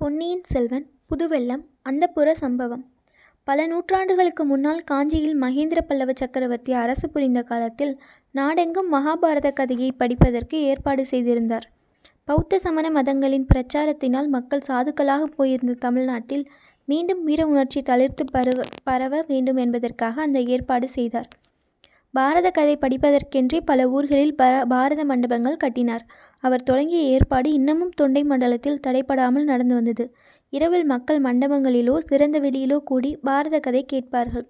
பொன்னியின் செல்வன் புதுவெல்லம் அந்தப்புர சம்பவம். பல நூற்றாண்டுகளுக்கு முன்னால் காஞ்சியில் மகேந்திர பல்லவ சக்கரவர்த்தி அரசு புரிந்த காலத்தில் நாடெங்கும் மகாபாரத கதையை படிப்பதற்கு ஏற்பாடு செய்திருந்தார். பௌத்த சமண மதங்களின் பிரச்சாரத்தினால் மக்கள் சாதுக்களாக போயிருந்த தமிழ்நாட்டில் மீண்டும் வீர உணர்ச்சி தளிர்த்து பரவ பரவ வேண்டும் என்பதற்காக அந்த ஏற்பாடு செய்தார். பாரத கதை படிப்பதற்கென்றே பல ஊர்களில் பர பாரத மண்டபங்கள் கட்டினார். அவர் தொடங்கிய ஏற்பாடு இன்னமும் தொண்டை மண்டலத்தில் தடைபடாமல் நடந்து வந்தது. இரவில் மக்கள் மண்டபங்களிலோ திறந்த வெளியிலோ கூடி பாரத கதை கேட்பார்கள்.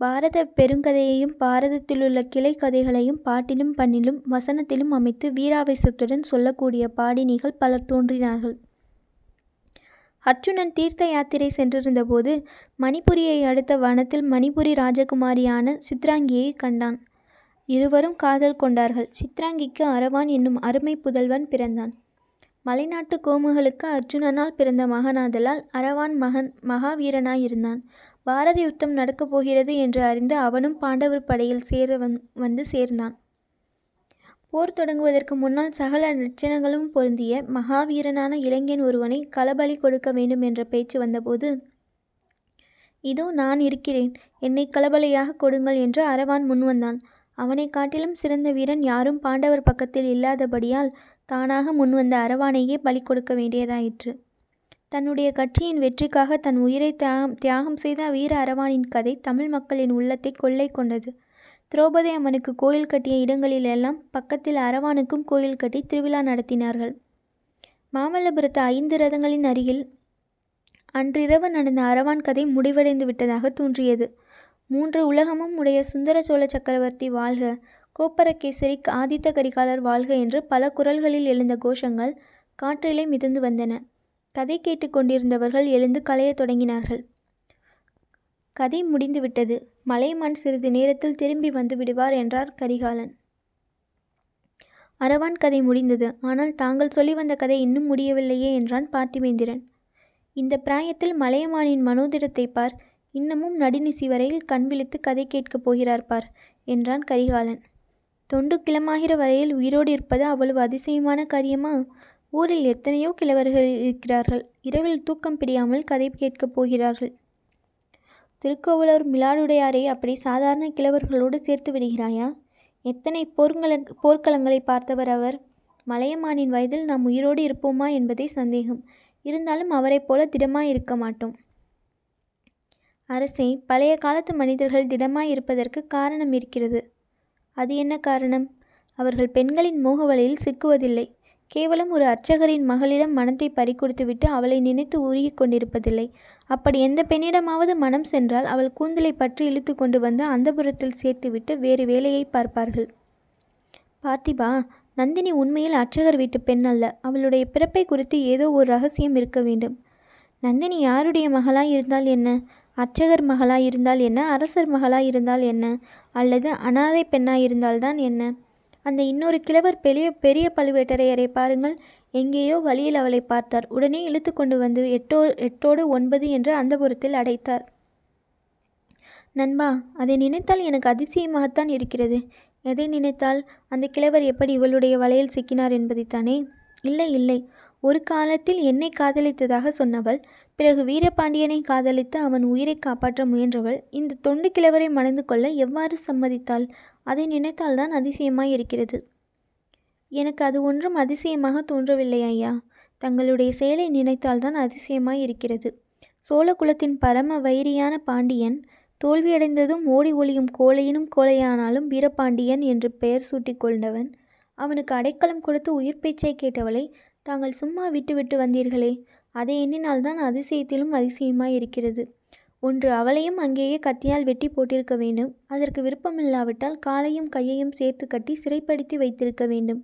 பாரத பெருங்கதையையும் பாரதத்திலுள்ள கிளை கதைகளையும் பாட்டிலும் பண்ணிலும் வசனத்திலும் அமைத்து வீராவேசத்துடன் சொல்லக்கூடிய பாடினிகள் பலர் தோன்றினார்கள். அர்ச்சுனன் தீர்த்த யாத்திரை சென்றிருந்தபோது மணிபுரியை அடுத்த வனத்தில் மணிபுரி ராஜகுமாரியான சித்ராங்கியை கண்டான். இருவரும் காதல் கொண்டார்கள். சித்ராங்கிக்கு அரவான் என்னும் அருமை புதல்வன் பிறந்தான். மலைநாட்டு கோமுகளுக்கு அர்ஜுனனால் பிறந்த மகனாதலால் அரவான் மகன் மகாவீரனாயிருந்தான். பாரத யுத்தம் நடக்கப் போகிறது என்று அறிந்து அவனும் பாண்டவர் படையில் சேர வந் வந்து சேர்ந்தான். போர் தொடங்குவதற்கு முன்னால் சகல லட்சணங்களும் பொருந்திய மகாவீரனான இளைஞன் ஒருவனை களபலி கொடுக்க வேண்டும் என்ற பேச்சு வந்தபோது இதோ நான் இருக்கிறேன். என்னை களபலியாக கொடுங்கள் என்று அரவான் முன்வந்தான் அவனை காட்டிலும் சிறந்த வீரன் யாரும் பாண்டவர் பக்கத்தில் இல்லாதபடியால் தானாக முன்வந்த அரவானையே பலி கொடுக்க வேண்டியதாயிற்று. தன்னுடைய கட்சியின் வெற்றிக்காக தன் உயிரை தியாகம் தியாகம் செய்த வீர அரவானின் கதை தமிழ் மக்களின் உள்ளத்தை கொள்ளை கொண்டது. திரௌபதி அம்மனுக்கு கோயில் கட்டிய இடங்களிலெல்லாம் பக்கத்தில் அரவானுக்கும் கோயில் கட்டி திருவிழா நடத்தினார்கள். மாமல்லபுரத்து ஐந்து ரதங்களின் அருகில் அன்றிரவு நடந்த அரவான் கதை முடிவடைந்து விட்டதாக தோன்றியது. மூன்று உலகமும் உடைய சுந்தர சோழ சக்கரவர்த்தி வாழ்க கோப்பரகேசரி ஆதித்த கரிகாலர் வாழ்க என்று பல குரல்களில் எழுந்த கோஷங்கள் காற்றிலே மிதந்து வந்தன. கதை கேட்டுக்கொண்டிருந்தவர்கள் எழுந்து கலையத் தொடங்கினார்கள். கதை முடிந்துவிட்டது மலைமான் சிறிது நேரத்தில் திரும்பி வந்து விடுவார் என்றார் கரிகாலன். அரவான் கதை முடிந்தது. ஆனால் தாங்கள் சொல்லி வந்த கதை இன்னும் முடியவில்லையே என்றான் பார்த்திவேந்திரன். இந்த பிராயத்தில் மலையமானின் மனோதிடத்தை பார். இன்னமும் நடுநிசி வரையில் கண் விழித்து கதை கேட்கப் போகிறார் பார் என்றான் கரிகாலன். தொண்டு கிளமாகிற வரையில் உயிரோடு இருப்பது அவ்வளவு அதிசயமான காரியமா? ஊரில் எத்தனையோ கிழவர்கள் இருக்கிறார்கள். இரவில் தூக்கம் பிடியாமல் கதை கேட்கப் போகிறார்கள். திருக்கோவலூர் மிலாடுடையாரை அப்படி சாதாரண கிழவர்களோடு சேர்த்து விடுகிறாயா? எத்தனை போர்க்கள போர்க்களங்களை பார்த்தவர் அவர்? மலையமானின் வயதில் நாம் உயிரோடு இருப்போமா என்பதே சந்தேகம். இருந்தாலும் அவரைப் போல திடமாய் இருக்க மாட்டோம். அரசே பழைய காலத்து மனிதர்கள் திடமாய் இருப்பதற்கு காரணம் இருக்கிறது. அது என்ன காரணம்? அவர்கள் பெண்களின் மோகவலையில் சிக்குவதில்லை. கேவலம் ஒரு அர்ச்சகரின் மகளிடம் மனத்தை பறிகொடுத்துவிட்டு அவளை நினைத்து உருகி கொண்டிருப்பதில்லை. அப்படி எந்த பெண்ணிடமாவது மனம் சென்றால் அவள் கூந்தலை பற்றி இழுத்து கொண்டு வந்து அந்தபுரத்தில் சேர்த்துவிட்டு வேறு வேலையை பார்ப்பார்கள். பார்த்திபா நந்தினி உண்மையில் அர்ச்சகர் வீட்டு பெண் அல்ல. அவளுடைய பிறப்பை குறித்து ஏதோ ஒரு ரகசியம் இருக்க வேண்டும். நந்தினி யாருடைய மகளாய் இருந்தால் என்ன? அர்ச்சகர் மகளாய் இருந்தால் என்ன? அரசர் மகளாய் இருந்தால் என்ன? அல்லது அனாதை பெண்ணாய் இருந்தால்தான் என்ன? அந்த இன்னொரு கிழவர் பெரிய பெரிய பழுவேட்டரையரை பாருங்கள். எங்கேயோ வழியில் அவளை பார்த்தார். உடனே இழுத்து கொண்டு வந்து எட்டோ எட்டோடு ஒன்பது என்று அந்தபுரத்தில் அடைத்தார். நண்பா அதை நினைத்தால் எனக்கு அதிசயமாகத்தான் இருக்கிறது. எதை நினைத்தால்? அந்த கிழவர் எப்படி இவளுடைய வலையில் சிக்கினார் என்பதைத்தானே? இல்லை இல்லை. ஒரு காலத்தில் என்னை காதலித்ததாக சொன்னவள் பிறகு வீரபாண்டியனை காதலித்து அவன் உயிரை காப்பாற்ற முயன்றவள் இந்த தொண்டு கிழவரை மணந்து கொள்ள எவ்வாறு சம்மதித்தாள்? அதை நினைத்தால்தான் அதிசயமாய் இருக்கிறது. எனக்கு அது ஒன்றும் அதிசயமாக தோன்றவில்லை ஐயா. தங்களுடைய செயலை நினைத்தால்தான் அதிசயமாய் இருக்கிறது. சோழ குலத்தின் பரம வைரியான பாண்டியன் தோல்வியடைந்ததும் ஓடி ஒளியும் கோழையினும் கோழையானாலும் வீரபாண்டியன் என்று பெயர் சூட்டிக்கொண்டவன் அவனுக்கு அடைக்கலம் கொடுத்து உயிர் பேச்சை கேட்டவளை தாங்கள் சும்மா விட்டுவிட்டு வந்தீர்களே. அதை எண்ணினால்தான் அதிசயத்திலும் அதிசயமாய் இருக்கிறது. ஒன்று அவளையும் அங்கேயே கத்தியால் வெட்டி போட்டிருக்க வேண்டும். அதற்கு விருப்பமில்லாவிட்டால் காலையும் கையையும் சேர்த்து கட்டி சிறைப்படுத்தி வைத்திருக்க வேண்டும்.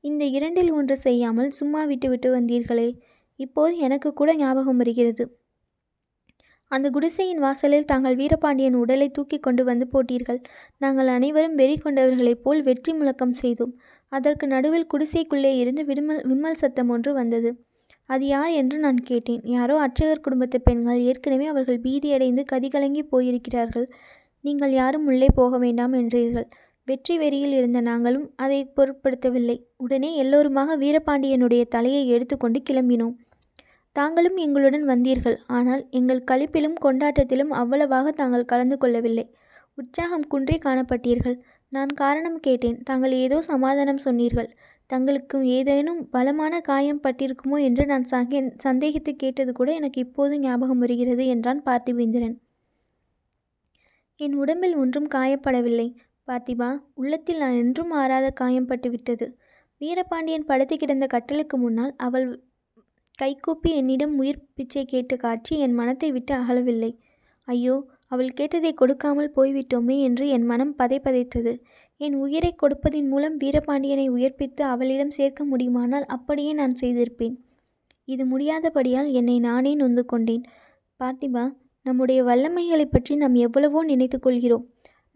இந்த இரண்டில் ஒன்று செய்யாமல் சும்மா விட்டுவிட்டு வந்தீர்களே. இப்போது எனக்கு கூட ஞாபகம் வருகிறது. அந்த குடிசையின் வாசலில் தாங்கள் வீரபாண்டியன் உடலை தூக்கி கொண்டு வந்து போட்டீர்கள். நாங்கள் அனைவரும் வெறி கொண்டவர்களைப் போல் வெற்றி முழக்கம் செய்தோம். அதற்கு நடுவில் குடிசைக்குள்ளே இருந்து விடுமல் விம்மல் சத்தம் ஒன்று வந்தது. அது யார் என்று நான் கேட்டேன். யாரோ அர்ச்சகர் குடும்பத்து பெண்கள் ஏற்கனவே அவர்கள் பீதியடைந்து கதிகலங்கி போயிருக்கிறார்கள். நீங்கள் யாரும் உள்ளே போக வேண்டாம் என்றீர்கள். வெற்றி வெறியில் இருந்த நாங்களும் அதை பொருட்படுத்தவில்லை. உடனே எல்லோருமாக வீரபாண்டியனுடைய தலையை எடுத்துக்கொண்டு கிளம்பினோம். தாங்களும் எங்களுடன் வந்தீர்கள். ஆனால் எங்கள் களிப்பிலும் கொண்டாட்டத்திலும் அவ்வளவாக தாங்கள் கலந்து கொள்ளவில்லை. உற்சாகம் குன்றி காணப்பட்டீர்கள். நான் காரணம் கேட்டேன். தாங்கள் ஏதோ சமாதானம் சொன்னீர்கள். தங்களுக்கு ஏதேனும் பலமான காயம் பட்டிருக்குமோ என்று நான் சகே சந்தேகித்து கேட்டது கூட எனக்கு இப்போது ஞாபகம் வருகிறது என்றான் பார்த்திபேந்திரன். என் உடம்பில் ஒன்றும் காயப்படவில்லை. பார்த்திபா உள்ளத்தில் நான் என்றும் ஆறாத காயம் பட்டுவிட்டது. வீரபாண்டியன் படுத்து கிடந்த கட்டலுக்கு முன்னால் அவள் கைகூப்பி என்னிடம் உயிர் பிச்சை கேட்டு காட்சி என் மனத்தை விட்டு அகலவில்லை. ஐயோ அவள் கேட்டதை கொடுக்காமல் போய்விட்டோமே என்று என் மனம் பதை பதைத்தது என் உயிரை கொடுப்பதின் மூலம் வீரபாண்டியனை உயிர்ப்பித்து அவளிடம் சேர்க்க முடியுமானால் அப்படியே நான் செய்திருப்பேன். இது முடியாதபடியால் என்னை நானே நொந்து கொண்டேன். பார்த்திபா நம்முடைய வல்லமைகளை பற்றி நாம் எவ்வளவோ நினைத்து கொள்கிறோம்.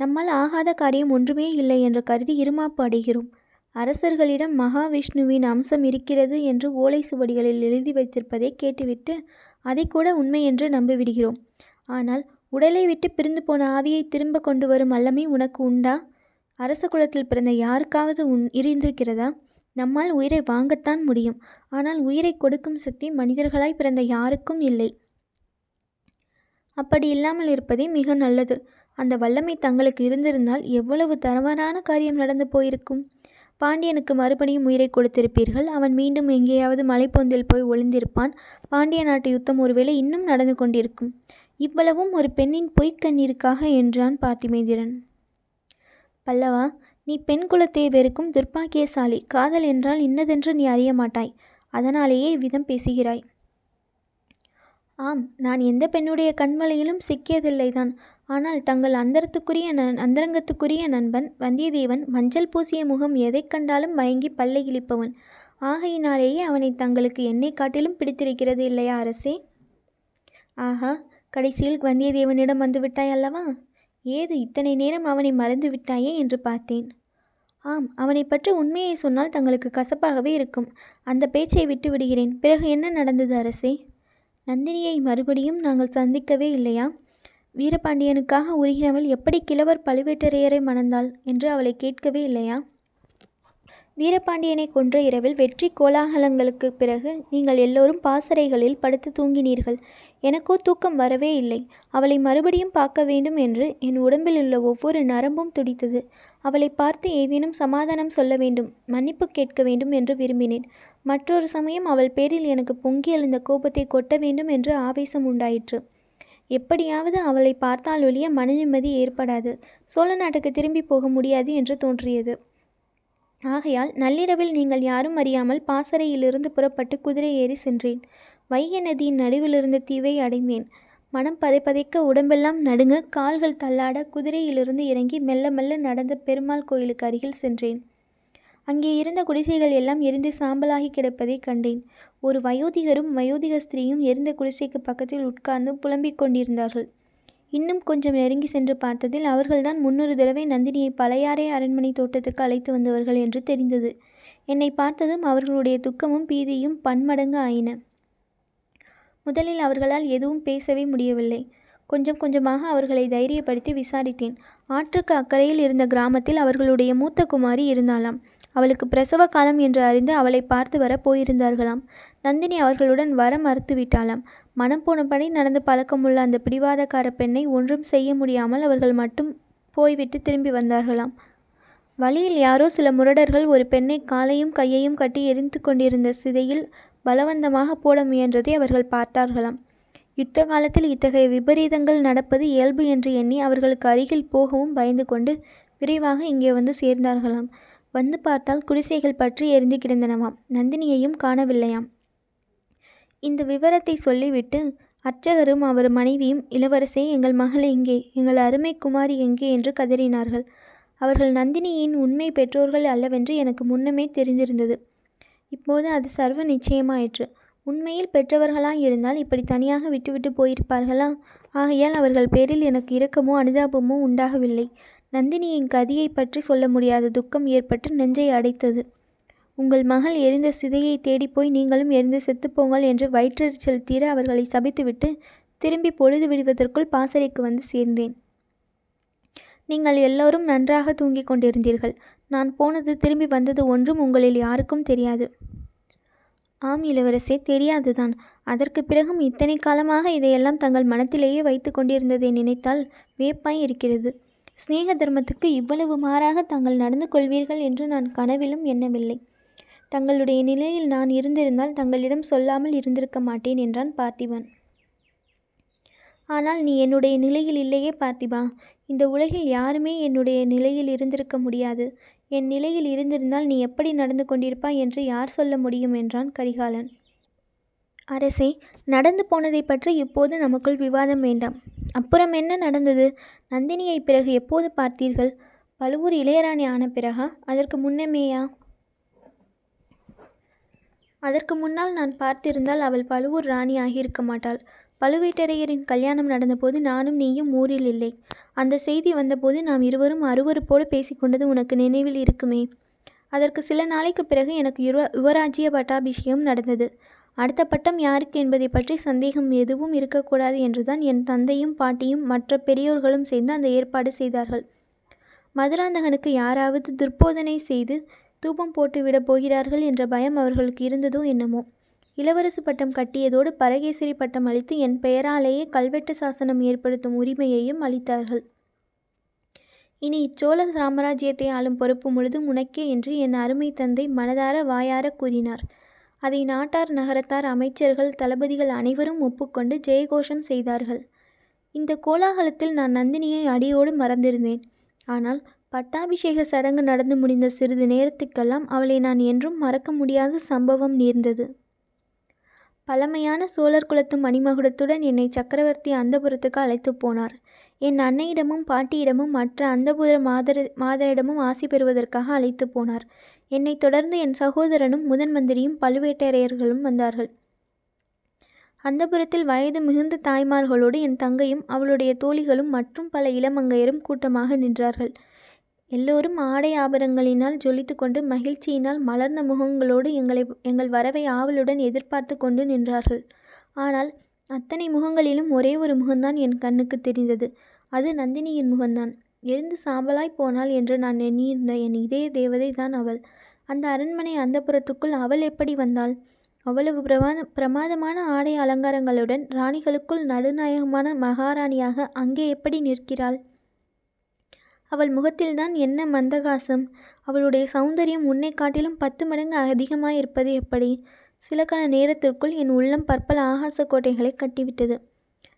நம்மால் ஆகாத காரியம் ஒன்றுமே இல்லை என்று கருதி இருமாப்பு அடைகிறோம். அரசர்களிடம் மகாவிஷ்ணுவின் அம்சம் இருக்கிறது என்று ஓலை சுவடிகளில் எழுதி வைத்திருப்பதை கேட்டுவிட்டு அதை கூட உண்மை என்று நம்பிவிடுகிறோம். ஆனால் உடலை விட்டு பிரிந்து போன ஆவியை திரும்ப கொண்டு வரும் வல்லமை உனக்கு உண்டா? அரச குலத்தில் பிறந்த யாருக்காவது உன் இருந்திருக்கிறதா நம்மால் உயிரை வாங்கத்தான் முடியும். ஆனால் உயிரை கொடுக்கும் சக்தி மனிதர்களாய் பிறந்த யாருக்கும் இல்லை. அப்படி இல்லாமல் இருப்பதே மிக நல்லது. அந்த வல்லமை தங்களுக்கு இருந்திருந்தால் எவ்வளவு தரவரான காரியம் நடந்து போயிருக்கும்? பாண்டியனுக்கு மறுபடியும் உயிரை கொடுத்திருப்பீர்கள். அவன் மீண்டும் எங்கேயாவது மலைப்பொந்தில் போய் ஒளிந்திருப்பான். பாண்டிய நாட்டு யுத்தம் ஒருவேளை இன்னும் நடந்து கொண்டிருக்கும். இவ்வளவும் ஒரு பெண்ணின் பொய்க்கண்ணீருக்காக என்றான் பார்த்திமேந்திரன் பல்லவா நீ பெண் குலத்தை வெறுக்கும் துர்ப்பாக்கியசாலி. காதல் என்றால் இன்னதென்று நீ அறிய மாட்டாய். அதனாலேயே இவ்விதம் பேசுகிறாய். ஆம் நான் எந்த பெண்ணுடைய கண்வலையிலும் சிக்கியதில்லைதான். ஆனால் தங்கள் அந்தரத்துக்குரிய நன் அந்தரங்கத்துக்குரிய நண்பன் வந்தியத்தேவன் மஞ்சள் பூசிய முகம் எதைக் கண்டாலும் மயங்கி பல்லை இழிப்பவன் ஆகையினாலேயே அவனை தங்களுக்கு என்னை காட்டிலும் பிடித்திருக்கிறது இல்லையா அரசே? ஆஹா கடைசியில் வந்தியத்தேவனிடம் வந்துவிட்டாய் அல்லவா? ஏது இத்தனை நேரம் அவனை மறந்து விட்டாயே என்று பார்த்தேன். ஆம் அவனை பற்றி உண்மையை சொன்னால் தங்களுக்கு கசப்பாகவே இருக்கும். அந்த பேச்சை விட்டு விடுகிறேன். பிறகு என்ன நடந்தது அரசே? நந்தினியை மறுபடியும் நாங்கள் சந்திக்கவே இல்லையா? வீரபாண்டியனுக்காக உருகினவள் எப்படி கிழவர் பழுவேட்டரையரை மணந்தாள் என்று அவளை கேட்கவே இல்லையா? வீரபாண்டியனை கொன்ற இரவில் வெற்றி கோலாகலங்களுக்கு பிறகு நீங்கள் எல்லோரும் பாசறைகளில் படுத்து தூங்கினீர்கள். எனக்கோ தூக்கம் வரவே இல்லை. அவளை மறுபடியும் பார்க்க வேண்டும் என்று என் உடம்பில் உள்ள ஒவ்வொரு நரம்பும் துடித்தது. அவளை பார்த்து ஏதேனும் சமாதானம் சொல்ல வேண்டும் மன்னிப்பு கேட்க வேண்டும் என்று விரும்பினேன். மற்றொரு சமயம் அவள் பேரில் எனக்கு பொங்கி எழுந்த கோபத்தை கொட்ட வேண்டும் என்று ஆவேசம் உண்டாயிற்று. எப்படியாவது அவளை பார்த்தால் ஒழிய மன நிம்மதி ஏற்படாது. சோழ நாட்டுக்கு திரும்பி போக முடியாது என்று தோன்றியது. ஆகையால் நள்ளிரவில் நீங்கள் யாரும் அறியாமல் பாசறையிலிருந்து புறப்பட்டு குதிரை ஏறி சென்றேன். வைகை நதியின் நடுவிலிருந்த தீவை அடைந்தேன். மனம் பதைப்பதைக்க உடம்பெல்லாம் நடுங்க கால்கள் தள்ளாட குதிரையிலிருந்து இறங்கி மெல்ல மெல்ல நடந்த பெருமாள் கோயிலுக்கு அருகில் சென்றேன். அங்கே இருந்த குடிசைகள் எல்லாம் எரிந்து சாம்பலாகி கிடப்பதை கண்டேன். ஒரு வயோதிகரும் வயோதிக ஸ்திரீயும் எரிந்த குடிசைக்கு பக்கத்தில் உட்கார்ந்து புலம்பிக் கொண்டிருந்தார்கள். இன்னும் கொஞ்சம் நெருங்கி சென்று பார்த்ததில் அவர்கள்தான் முன்னொரு தடவை நந்தினியை பழையாறை அரண்மனை தோட்டத்துக்கு அழைத்து வந்தவர்கள் என்று தெரிந்தது. என்னை பார்த்ததும் அவர்களுடைய துக்கமும் பீதியும் பன்மடங்கு ஆயின. முதலில் அவர்களால் எதுவும் பேசவே முடியவில்லை. கொஞ்சம் கொஞ்சமாக அவர்களை தைரியப்படுத்தி விசாரித்தேன். ஆற்றுக்கு அக்கறையில் இருந்த கிராமத்தில் அவர்களுடைய மூத்த குமாரி இருந்தாளாம். அவளுக்கு பிரசவ காலம் என்று அறிந்து அவளை பார்த்து வர போயிருந்தார்களாம். நந்தினி அவர்களுடன் வர மறுத்துவிட்டாளாம். மனம் போனபடி நடந்து பழக்கமுள்ள அந்த பிடிவாதக்கார பெண்ணை ஒன்றும் செய்ய முடியாமல் அவர்கள் மட்டும் போய்விட்டு திரும்பி வந்தார்களாம். வழியில் யாரோ சில முரடர்கள் ஒரு பெண்ணை காலையும் கையையும் கட்டி எரிந்து கொண்டிருந்த சிதையில் பலவந்தமாக போட முயன்றதை அவர்கள் பார்த்தார்களாம். யுத்த காலத்தில் இத்தகைய விபரீதங்கள் நடப்பது இயல்பு என்று எண்ணி அவர்களுக்கு அருகில் போகவும் பயந்து கொண்டு விரைவாக இங்கே வந்து சேர்ந்தார்களாம். வந்து பார்த்தால் குடிசைகள் பற்றி எரிந்து கிடந்தனவாம். நந்தினியையும் காணவில்லையாம். இந்த விவரத்தை சொல்லிவிட்டு அர்ச்சகரும் அவர் மனைவியும் இளவரசே எங்கள் மகள் எங்கே? எங்கள் அருமை குமாரி எங்கே? என்று கதறினார்கள். அவர்கள் நந்தினியின் உண்மை பெற்றோர்கள் அல்லவென்று எனக்கு முன்னமே தெரிந்திருந்தது. இப்போது அது சர்வ நிச்சயமாயிற்று. உண்மையில் பெற்றவர்களாக இருந்தால் இப்படி தனியாக விட்டுவிட்டு போயிருப்பார்களா? ஆகையால் அவர்கள் பேரில் எனக்கு இரக்கமோ அனுதாபமோ உண்டாகவில்லை. நந்தினியின் கதியை பற்றி சொல்ல முடியாத துக்கம் ஏற்பட்டு நெஞ்சை அடைத்தது. உங்கள் மகள் எரிந்த சிதையை தேடிப்போய் நீங்களும் எரிந்து செத்துப்போங்கள் என்று வயிற்றெரிச்சல் தீர அவர்களை சபித்துவிட்டு திரும்பி பொழுது விடுவதற்குள் பாசறைக்கு வந்து சேர்ந்தேன். நீங்கள் எல்லோரும் நன்றாக தூங்கிக் கொண்டிருந்தீர்கள். நான் போனது திரும்பி வந்தது ஒன்றும் உங்களில் யாருக்கும் தெரியாது. ஆம் இளவரசே தெரியாதுதான். அதற்கு பிறகும் இத்தனை காலமாக இதையெல்லாம் தங்கள் மனத்திலேயே வைத்து கொண்டிருந்ததை நினைத்தால் வேப்பாய் இருக்கிறது. சிநேக தர்மத்துக்கு இவ்வளவு மாறாக தாங்கள் நடந்து கொள்வீர்கள் என்று நான் கனவிலும் எண்ணவில்லை. தங்களுடைய நிலையில் நான் இருந்திருந்தால் தங்களிடம் சொல்லாமல் இருந்திருக்க மாட்டேன் என்றான் பார்த்திபன். ஆனால் நீ என்னுடைய நிலையில் இல்லையே பார்த்திபா. இந்த உலகில் யாருமே என்னுடைய நிலையில் இருந்திருக்க முடியாது. என் நிலையில் இருந்திருந்தால் நீ எப்படி நடந்து கொண்டிருப்பாய் என்று யார் சொல்ல முடியும்? என்றான் கரிகாலன். அரசே நடந்து போனதை பற்றி இப்போது நமக்குள் விவாதம் வேண்டாம். அப்புறம் என்ன நடந்தது? நந்தினியை பிறகு எப்போது பார்த்தீர்கள்? பழுவூர் இளையராணி ஆன பிறகா? அதற்கு முன்னமேயா? அதற்கு முன்னால் நான் பார்த்திருந்தால் அவள் பழுவூர் ராணி ஆகியிருக்க மாட்டாள். பழுவேட்டரையரின் கல்யாணம் நடந்தபோது நானும் நீயும் ஊரில் இல்லை. அந்த செய்தி வந்தபோது நாம் இருவரும் அருவறுப்போடு பேசிக்கொண்டது உனக்கு நினைவில் இருக்குமே? அதற்கு சில நாளைக்கு பிறகு எனக்கு யுவ யுவராஜ்ய பட்டாபிஷேகம் நடந்தது. அடுத்த பட்டம் யாருக்கு என்பதை பற்றி சந்தேகம் எதுவும் இருக்கக்கூடாது என்றுதான் என் தந்தையும் பாட்டியும் மற்ற பெரியோர்களும் சேர்ந்து அந்த ஏற்பாடு செய்தார்கள். மதுராந்தகனுக்கு யாராவது துர்போதனை செய்து தூபம் போட்டுவிடப் போகிறார்கள் என்ற பயம் அவர்களுக்கு இருந்ததோ என்னமோ. இளவரசு பட்டம் கட்டியதோடு பரகேசரி பட்டம் அளித்து என் பெயராலேயே கல்வெட்டு சாசனம் ஏற்படுத்தும் உரிமையையும் அளித்தார்கள். இனி இச்சோழ சாம்ராஜ்யத்தை ஆளும் பொறுப்பு முழுதும் உனக்கே என்று என் அருமை தந்தை மனதார வாயார கூறினார். அதை நாட்டார் நகரத்தார் அமைச்சர்கள் தளபதிகள் அனைவரும் ஒப்புக்கொண்டு ஜெயகோஷம் செய்தார்கள். இந்த கோலாகலத்தில் நான் நந்தினியை அடியோடு மறந்திருந்தேன். ஆனால் பட்டாபிஷேக சடங்கு நடந்து முடிந்த சிறிது நேரத்துக்கெல்லாம் அவளை நான் என்றும் மறக்க முடியாத சம்பவம் நேர்ந்தது. பழமையான சோழர் குலத்து மணிமகுடத்துடன் என்னை சக்கரவர்த்தி அந்தபுரத்துக்கு அழைத்து போனார். என் அன்னையிடமும் பாட்டியிடமும் மற்ற அந்தபுர மாதர மாதரிடமும் ஆசி பெறுவதற்காக அழைத்து போனார். என்னை தொடர்ந்து என் சகோதரனும் முதன் மந்திரியும் பழுவேட்டரையர்களும் வந்தார்கள். அந்தபுரத்தில் வயது மிகுந்த தாய்மார்களோடு என் தங்கையும் அவளுடைய தோழிகளும் மற்றும் பல இளமங்கையரும் கூட்டமாக நின்றார்கள். எல்லோரும் ஆடை ஆபரணங்களினால் ஜொலித்து கொண்டு மகிழ்ச்சியினால் மலர்ந்த முகங்களோடு எங்களை எங்கள் வரவை ஆவலுடன் எதிர்பார்த்து கொண்டு நின்றார்கள். ஆனால் அத்தனை முகங்களிலும் ஒரே ஒரு முகம்தான் என் கண்ணுக்கு தெரிந்தது. அது நந்தினியின் முகம்தான். எரிந்து சாம்பலாய் போனாள் என்று நான் எண்ணியிருந்த என் இதய தேவதை தான் அவள். அந்த அரண்மனை அந்தப்புறத்துக்குள் அவள் எப்படி வந்தாள்? அவ்வளவு பிரமாத பிரமாதமான ஆடை அலங்காரங்களுடன் ராணிகளுக்குள் நடுநாயகமான மகாராணியாக அங்கே எப்படி நிற்கிறாள்? அவள் முகத்தில்தான் என்ன மந்தகாசம். அவளுடைய சௌந்தரியம் உன்னை காட்டிலும் பத்து மடங்கு அதிகமாயிருப்பது எப்படி? சில கண நேரத்திற்குள் என் உள்ளம் பற்பல ஆகாச கோட்டைகளை கட்டிவிட்டது.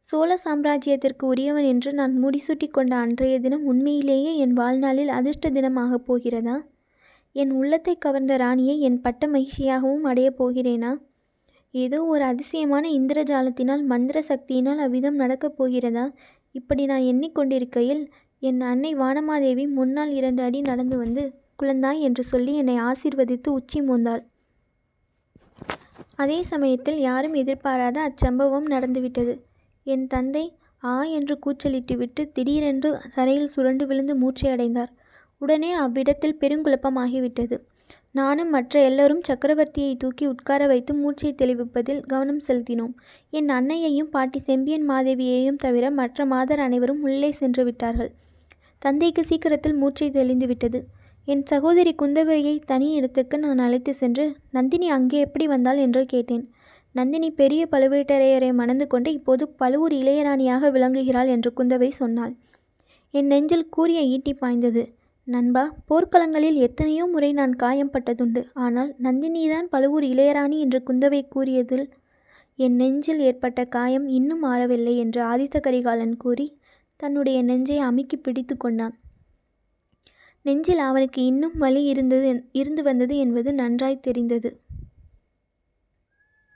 சோழ சாம்ராஜ்யத்திற்கு உரியவன் என்று நான் முடிசூட்டி கொண்ட அன்றைய தினம் உண்மையிலேயே என் வாழ்நாளில் அதிர்ஷ்ட தினமாகப் போகிறதா? என் உள்ளத்தை கவர்ந்த ராணியை என் பட்ட மகிழ்ச்சியாகவும் அடையப் போகிறேனா? ஏதோ ஒரு அதிசயமான இந்திரஜாலத்தினால் மந்திர சக்தியினால் அவ்விதம் நடக்கப் போகிறதா? இப்படி நான் எண்ணிக்கொண்டிருக்கையில் என் அன்னை வானமாதேவி முன்னால் இரண்டு அடி நடந்து வந்து குழந்தாய் என்று சொல்லி என்னை ஆசீர்வதித்து உச்சி மூந்தாள். அதே சமயத்தில் யாரும் எதிர்பாராத அச்சம்பவம் நடந்துவிட்டது. என் தந்தை ஆ என்று கூச்சலிட்டுவிட்டு திடீரென்று தரையில் சுரண்டு விழுந்து மூச்சையடைந்தார் உடனே அவ்விடத்தில் பெருங்குழப்பமாகிவிட்டது. நானும் மற்ற எல்லோரும் சக்கரவர்த்தியை தூக்கி உட்கார வைத்து மூச்சை தெளிவிப்பதில் கவனம் செலுத்தினோம். என் அன்னையையும் பாட்டி செம்பியன் மாதேவியையும் தவிர மற்ற மாதர் அனைவரும் உள்ளே சென்று விட்டார்கள். தந்தைக்கு சீக்கிரத்தில் மூச்சை தெளிந்து விட்டது. என் சகோதரி குந்தவையை தனி இடத்துக்கு நான் அழைத்து சென்று நந்தினி அங்கே எப்படி வந்தாள்? என்று கேட்டேன். நந்தினி பெரிய பழுவேட்டரையரை மணந்து கொண்டு இப்போது பழுவூர் இளையராணியாக விளங்குகிறாள் என்று குந்தவை சொன்னாள். என் நெஞ்சில் கூறிய ஈட்டி பாய்ந்தது. நண்பா போர்க்களங்களில் எத்தனையோ முறை நான் காயம்பட்டதுண்டு. ஆனால் நந்தினிதான் பழுவூர் இளையராணி என்று குந்தவை கூறியதில் என் நெஞ்சில் ஏற்பட்ட காயம் இன்னும் ஆறவில்லை என்று ஆதித்த கரிகாலன் கூறி தன்னுடைய நெஞ்சை அமுக்கி பிடித்து கொண்டான். நெஞ்சில் அவனுக்கு இன்னும் வலி இருந்தது இருந்து வந்தது என்பது நன்றாய் தெரிந்தது.